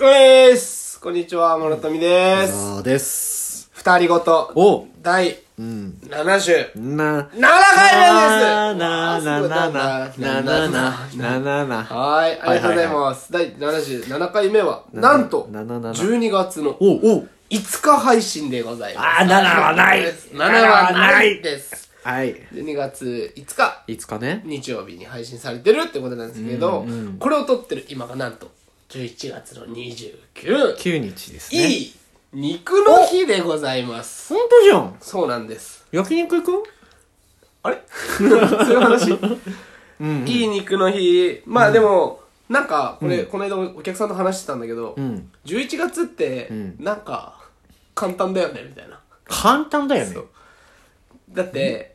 うえーすこんにちは、諸富です。そうです。二人ごと、お第うん。77な、回目ですな、な、な、な、な、な、な、な、な、な。はい、ありがとうございます。第77回目は、ななんと、なななな12月のおお5日配信でございます。あー7はない7はないです。はい。12月5日、いつかね。日曜日に配信されてるってことなんですけど、これを撮ってる今がなんと、11月の29、9日ですね。いい肉の日でございます。ほんとじゃん。そうなんです。焼肉行く？あれ？そういう話？うん。いい肉の日。まあでも、なんか、これ、この間お客さんと話してたんだけど、うん。11月ってん、なんか、簡単だよね、みたいな。簡単だよね。だって、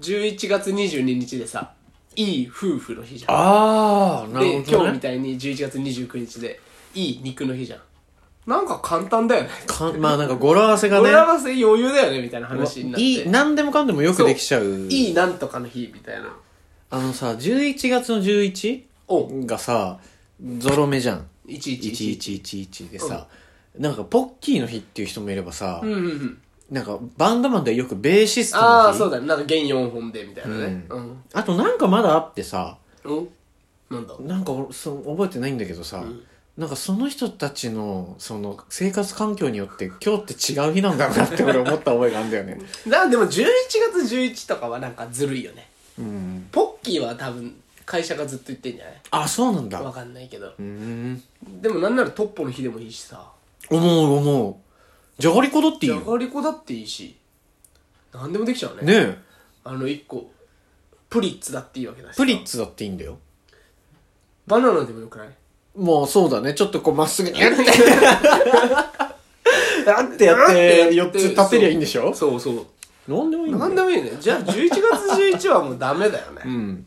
11月22日でさ、いい夫婦の日じゃん。あー、なで、るほどね。今日みたいに11月29日で、いい肉の日じゃん。なんか簡単だよね。かまあなんか語呂合わせがね。これ合わせ余裕だよね、みたいな話になって。いい、何でもかんでもよくできちゃう。いいなんとかの日、みたいな。あのさ、11月の 11? おがさ、ゾロ目じゃん。1111。1111でさ、なんかポッキーの日っていう人もいればさ、うんうんうん。なんかバンドマンでよくベーシストの日ああ、そうだね。なんか弦4本で、みたいなね。うん。あとなんかまだあってさうん。なんだ？なんか俺そう覚えてないんだけどさ、なんかその人たちのその生活環境によって今日って違う日なんだろうなって俺思った覚えがあるんだよね なでも11月11とかはなんかずるいよね。うんポッキーは多分会社がずっと言ってんじゃない？あそうなんだわかんないけど。うーんでもなんならトッポの日でもいいしさ。思う思うじゃがりこだっていいじゃよがりこだっていいし。なんでもできちゃうね。ねえあの一個、プリッツだっていいわけだしさ。プリッツだっていいんだよバナナでもよくない？もうそうだねちょっとこうまっすぐに やってあってやって4つ立てりゃいいんでしょ？そうそう。なんでもいいんだよなんでもいいね。じゃあ11月11はもうダメだよね。うん。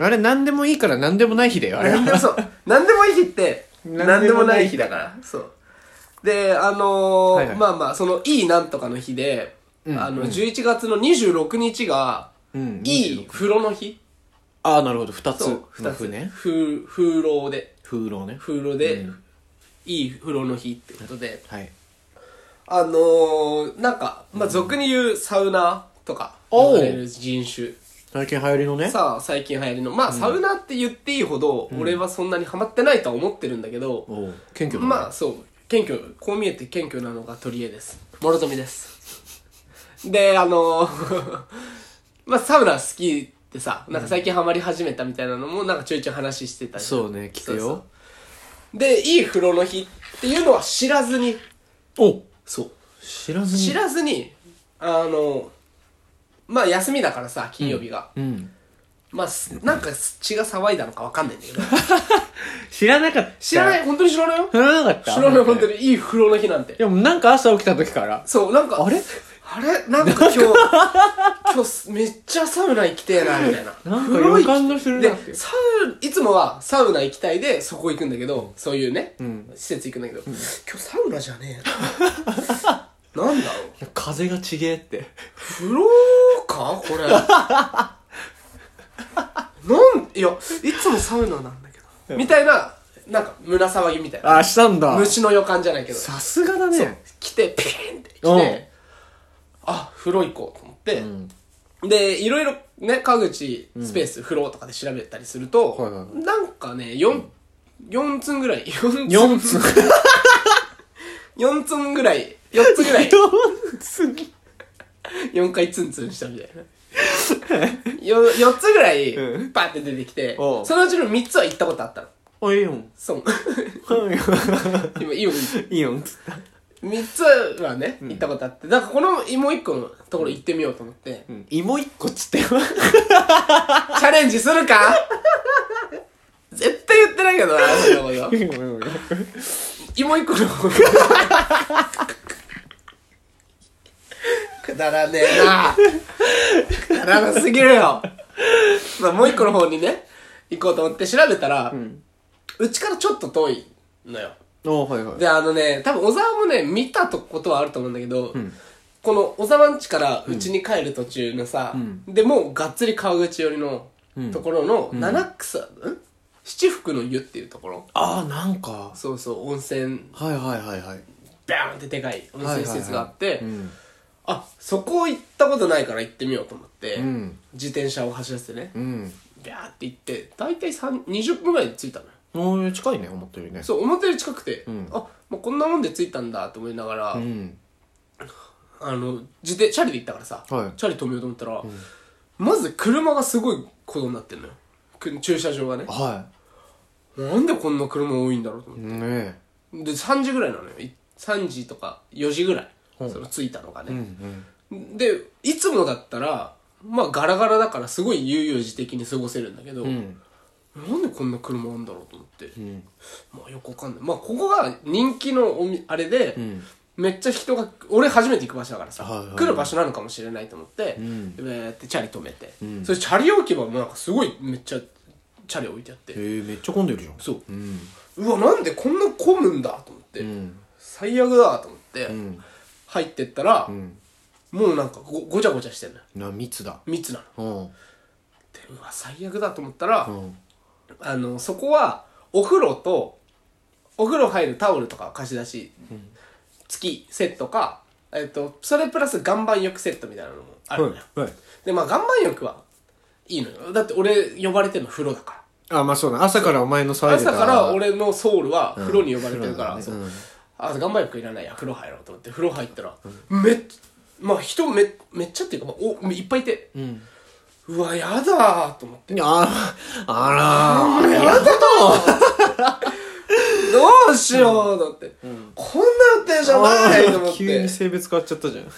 あれ、なんでもいいからなんでもない日だよ、あれなんでもそう。なんでもいい日って、ななんんでもな日ないい日だから。そう。で、あのーはいはいまあまあ、その、いいなんとかの日で、うんあの、11月の26日が、うんいい風呂の日ああ、なるほど。二つ二つ。風ね。風、風呂で、風呂ね。風呂で、うんいい風呂の日ってことで、はい。あのー、なんか、まあ、俗に言うサウナとか、おう呼ばれる人種。最近流行りのね。さあ、最近流行りの、まあ、サウナって言っていいほど、俺はそんなにハマってないとは思ってるんだけど、謙虚。まあそう謙虚こう見えて謙虚なのが鳥江です。諸富です。であの まあサウナ好きってさなんか最近ハマり始めたみたいなのもなんかちょいちょい話してたり。そうね、聞くよ。そうそう。でいい風呂の日っていうのは知らずに。おそう。知らずに。知らずにあのまあ休みだからさ金曜日が、うん。まあすなんか血が騒いだのかわかんないんだけど 知らなかった。知らない本当に知らないよ知らなかった知らない本当に。にいい風呂の日なんてでもなんか朝起きた時から。そう、なんか、あれ？あれ？なんか今日、今日めっちゃサウナ行きてえな、みたいな。なんか予感がするなでって、サウ、いつもはサウナ行きたいでそこ行くんだけど、そういうね、ん施設行くんだけど、今日サウナじゃねえな。なんだろう風がちげえって。風呂か？これ。なん、いや、いつもサウナなんだけど。みたいな、なんか胸騒ぎみたいな。あ、したんだ。虫の予感じゃないけど。さすがだそうね。来てピーンって来うんてあ風呂行こうと思って、んでいろいろね川口スペース、風呂とかで調べたりすると、はいはいはいなんかね4、四つんぐらい4 4つ。4つんぐらい4つぐらい 4つ。4回ツンツンしたみたいな 4, 4つぐらいうんパーって出てきて、おうそのうちの3つは行ったことあったのおいいよ。そうはい今いいよいいよ。つった。3つはね行ったことあってだからこのもう1個のところ行ってみようと思って、うん。芋一個っつって。チャレンジするか？絶対言ってないけどな、そんなこと。芋一個の方 くだらねえな。くだらなすぎるよ。まあもう一個の方にね、行こうと思って調べたら、うち、からちょっと遠いのよ。おはいはい。で、あのね、多分小沢もね、見たとことはあると思うんだけど、この小沢ん家からうちに帰る途中のさ、で、もうがっつり川口寄りのところの七草、ん？七福の湯っていうところ。ああなんか。そうそう温泉。はいはいはいはい。バーンってでかい温泉施設があって、うんあそこ行ったことないから行ってみようと思って、うん。自転車を走らせてね。うん。ビャーって行って大体3 20分ぐらいで着いたのよ。もう近いね思ったよりね。そう思ったより近くて、ん。あもうこんなもんで着いたんだと思いながら、うん。あの自転チャリで行ったからさ、はい。チャリ止めようと思ったら、まず車がすごいことになってんのよ。く駐車場がね。はなんでこんな車多いんだろうと思っいねてで3時ぐらいなのよ。い3時とか4時ぐらい、うんその着いたのがえうんね、うん。でいつもだったらまあガラガラだからすごい悠々自適に過ごせるんだけど、うん。なんでこんな車あんだろうと思って、うん。まあよくわかんない。まあここが人気のおみあれで、ん。めっちゃ人が俺初めて行く場所だからさ、はいはい来る場所なのかもしれないと思って、ん。でーってチャリ止めて、ん。それチャリ置き場もなんかすごいめっちゃチャリ置いてあって、へえめっちゃ混んでるじゃん。そう。うん。うわなんでこんな混むんだと思って、うん。最悪だと思って、うん入ってったら、うん。もうなんかごごちゃごちゃしてんのよ。な密だ。密なの。うん。でうわ最悪だと思ったら、うん。あのそこはお風呂とお風呂入るタオルとか貸し出し、月セットか、えっとそれプラス岩盤浴セットみたいなのもあるのよ、はいでまあ岩盤浴はいいのよ。だって俺呼ばれてるの風呂だから。あまあそうだ。朝からお前の騒いでた朝から俺のソウルは風呂に呼ばれてるから、そう。うんうんあ岩盤浴いらない。や風呂入ろうと思って風呂入ったら、めっまあ人めめっちゃっていうか、まあ、おいっぱいいて、うん。うわやだーと思って。ああらやだどうしようと思って、こんな予定じゃないと思って。急に性別変わっちゃったじゃん。え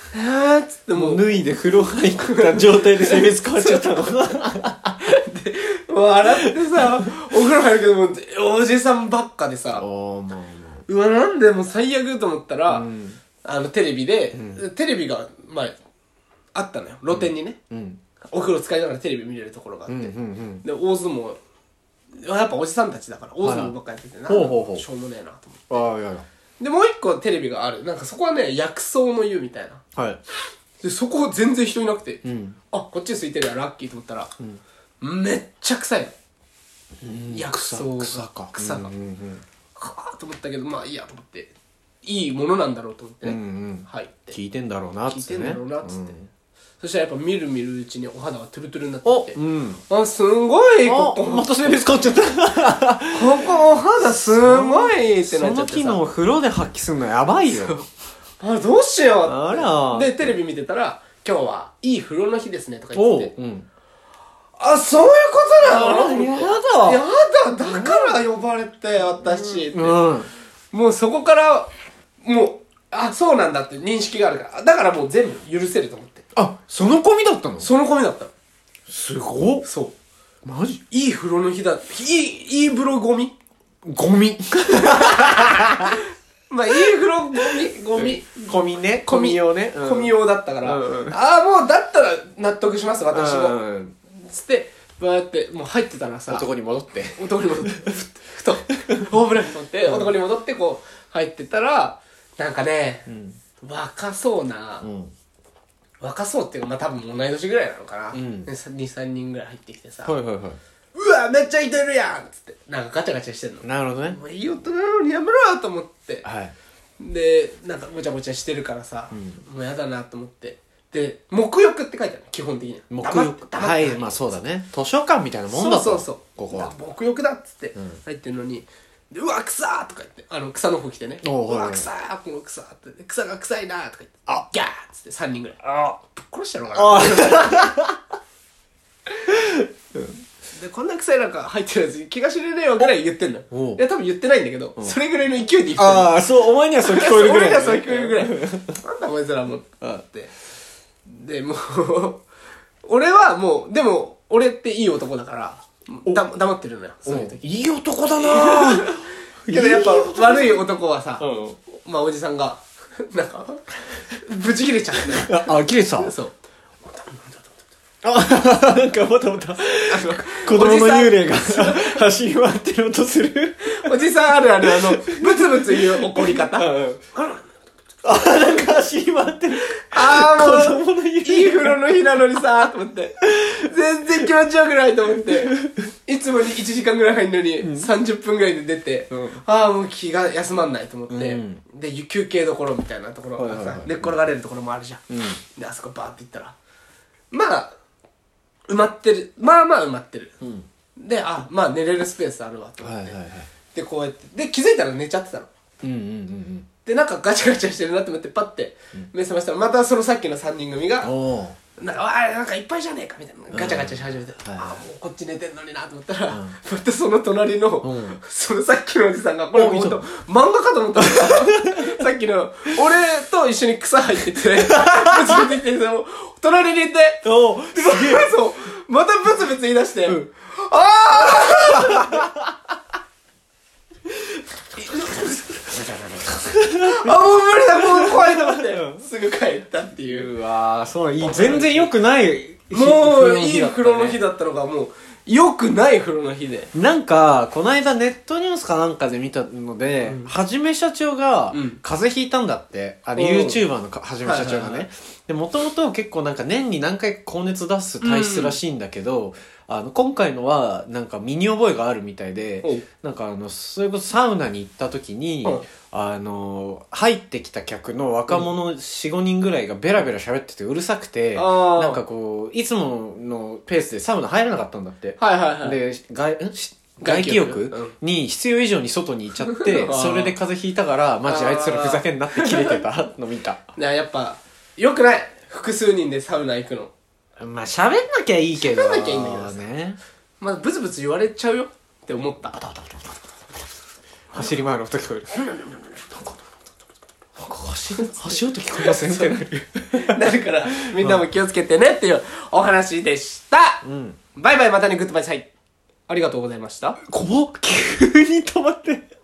ーっつってもう脱いで風呂入った状態で性別変わっちゃったの。笑ってさお風呂入るけどもおじさんばっかでさおーまあまうわなんでもう最悪と思ったら、あうん。あのテレビで、テレビがまああったのよ。露店にね、うん。お風呂使いながらテレビ見れるところがあって、うんうんで大相撲やっぱおじさんたちだから大相撲ばっかやっててな、ほうほうほう。しょうもねえなと思って。うんああいやいやでもう一個テレビがある。なんかそこはね薬草の湯みたいな。はい。でそこ全然人いなくて、うん。あこっち空いてるやラッキーと思ったら、めっちゃ臭いの、薬草が。草か。草が、うんうんはあと思ったけどまあいいやと思って。いいものなんだろうと思ってね、うんうん。入って。聞いてんだろうなっつってね。聞いてんだろうなっつって、うん。そしたらやっぱみるみるうちにお肌がトゥルトゥルになって。おきて、うん。あすごいここ。あまた性別変わっちゃった。ここお肌すごいってそのなっちゃってさ。機能風呂で発揮するのやばいよ。あどうしようあら。でテレビ見てたら今日はいい風呂の日ですねとか言ってて。うんあそういうことなの？あややだ。だだから呼ばれて私って、うん。もうそこからもうあそうなんだって認識があるから。だからもう全部許せると思って。あその込みだったの？その込みだった。のすごっ。そう。マジ？いい風呂の日だ。いいいい風呂ゴミ？ゴミ。まあいい風呂ゴミ？ゴミ。ゴミね。ゴミ。用ね。ゴミ用だったから、うんうん。ああもうだったら納得します私も、うんつってバーってもう入ってたらさ男に戻って。男に戻ってふふと 大ブラック取って男に戻ってこう入ってたらなんかね、ん。若そうな、うん。若そうっていうかまあ多分同い年ぐらいなのかな、ん。23人ぐらい入ってきてさ、はいはいはうわめっちゃいてるやんっつって。なんかガチャガチャしてんの。いなるほどね。もういい大人なのにやめろよと思って。はい。でなんかごちゃごちゃしてるからさ、もうやだなと思ってで沐浴って書いてあるの基本的に沐黙っ浴黙って。はいまあそうだね。図書館みたいなもんだとそうそうそう。ここは。沐浴だっつってん。入ってるのに、でうわ草ーとか言ってあの草の服着てね。うおうはい。はいわ草ーこの草ーって草が臭いなーとか言ってあ。ギャーっつって3人ぐらい。あ。ぶっ殺してやろうかあ。な でこんな臭いなんか入ってるやつ気が知れねえよぐらい言ってんのおう。いや多分言ってないんだけど、それぐらいの勢いで言ってんのああそうお前にはそう聞こえるぐらい俺に はそう聞こえるぐらい。なんだこいつらもあ。ってでもう俺はもうでも俺っていい男だからだ黙ってるのよそういう時。いい男だな けどやっぱ悪い男はさ、うん。まあおじさんがなんかブチ切れちゃってああ切れてた？そう。あなんかまたまた。子供の幽霊が走り回ってる音する。おじさんあるあるあのブツブツ言う怒り方。あなんか走り回ってる。ああもう子供のいい風呂の日なのにさと思って。全然気持ちよくないと思って。いつもに1時間ぐらい入るのに30分ぐらいで出て、うん。ああもう気が休まんないと思って、うん。で休憩どころみたいなところ。がさ、はいはいはい。寝っ転がれるところもあるじゃん、うん。であそこバーって行ったら。まあ埋まってる。まあまあ埋まってる、うん。であまあ寝れるスペースあるわと思って、はいはいはい。でこうやってで気づいたら寝ちゃってたの。うんうんうんでなんかガチャガチャしてるなと思ってパッて目覚ましたらまたそのさっきの3人組がなんか、わあ、なんかいっぱいじゃねえかみたいな。ガチャガチャし始めて、はいああ、もうこっち寝てんのになと思ったら、うん。またその隣の、うん。そのさっきのおじさんが、これおいたほんと、漫画かと思ったんですよさっきの、俺と一緒に草入ってて、てその隣にいて、おーで、そう、またブツブツ言い出して、ん。あ もう無理だ、もう怖いと思って、すぐ帰ったっていう。うわーそういい全然良くないもう、いい風呂の日だだったのが、もう、良くない風呂の日で。なんかこの間ネットニュースかなんかで見たので、はじめ社長がうん。風邪ひいたんだって。あれうん YouTuber のかはじめ社長がねでもともと結構なんか年に何回か高熱出す体質らしいんだけど、あの今回のはなんか身に覚えがあるみたいで、なんかあのそれこそサウナに行った時に、うん。あの入ってきた客の若者45人ぐらいがベラベラ喋っててうるさくて、なんかこういつものペースでサウナ入らなかったんだって、はいはいはい。で外ん？し外気浴？浴？に必要以上に外に行っちゃってそれで風邪ひいたからマジあいつらふざけんなって切れてた。の見た。ねやっぱ、良くない？複数人でサウナ行くの。まあ喋んなきゃいいけど喋んなきゃいいんだけどさ。ねまあ、ブツブツ言われちゃうよ。って思った。走り回る音聞こえるなんか走足音聞こえません？ってなるな。るから、みんなも気をつけてねっていうお話でした。うん。バイバイ、またね、グッドバイサイ。ありがとうございました。怖っ。急に止まって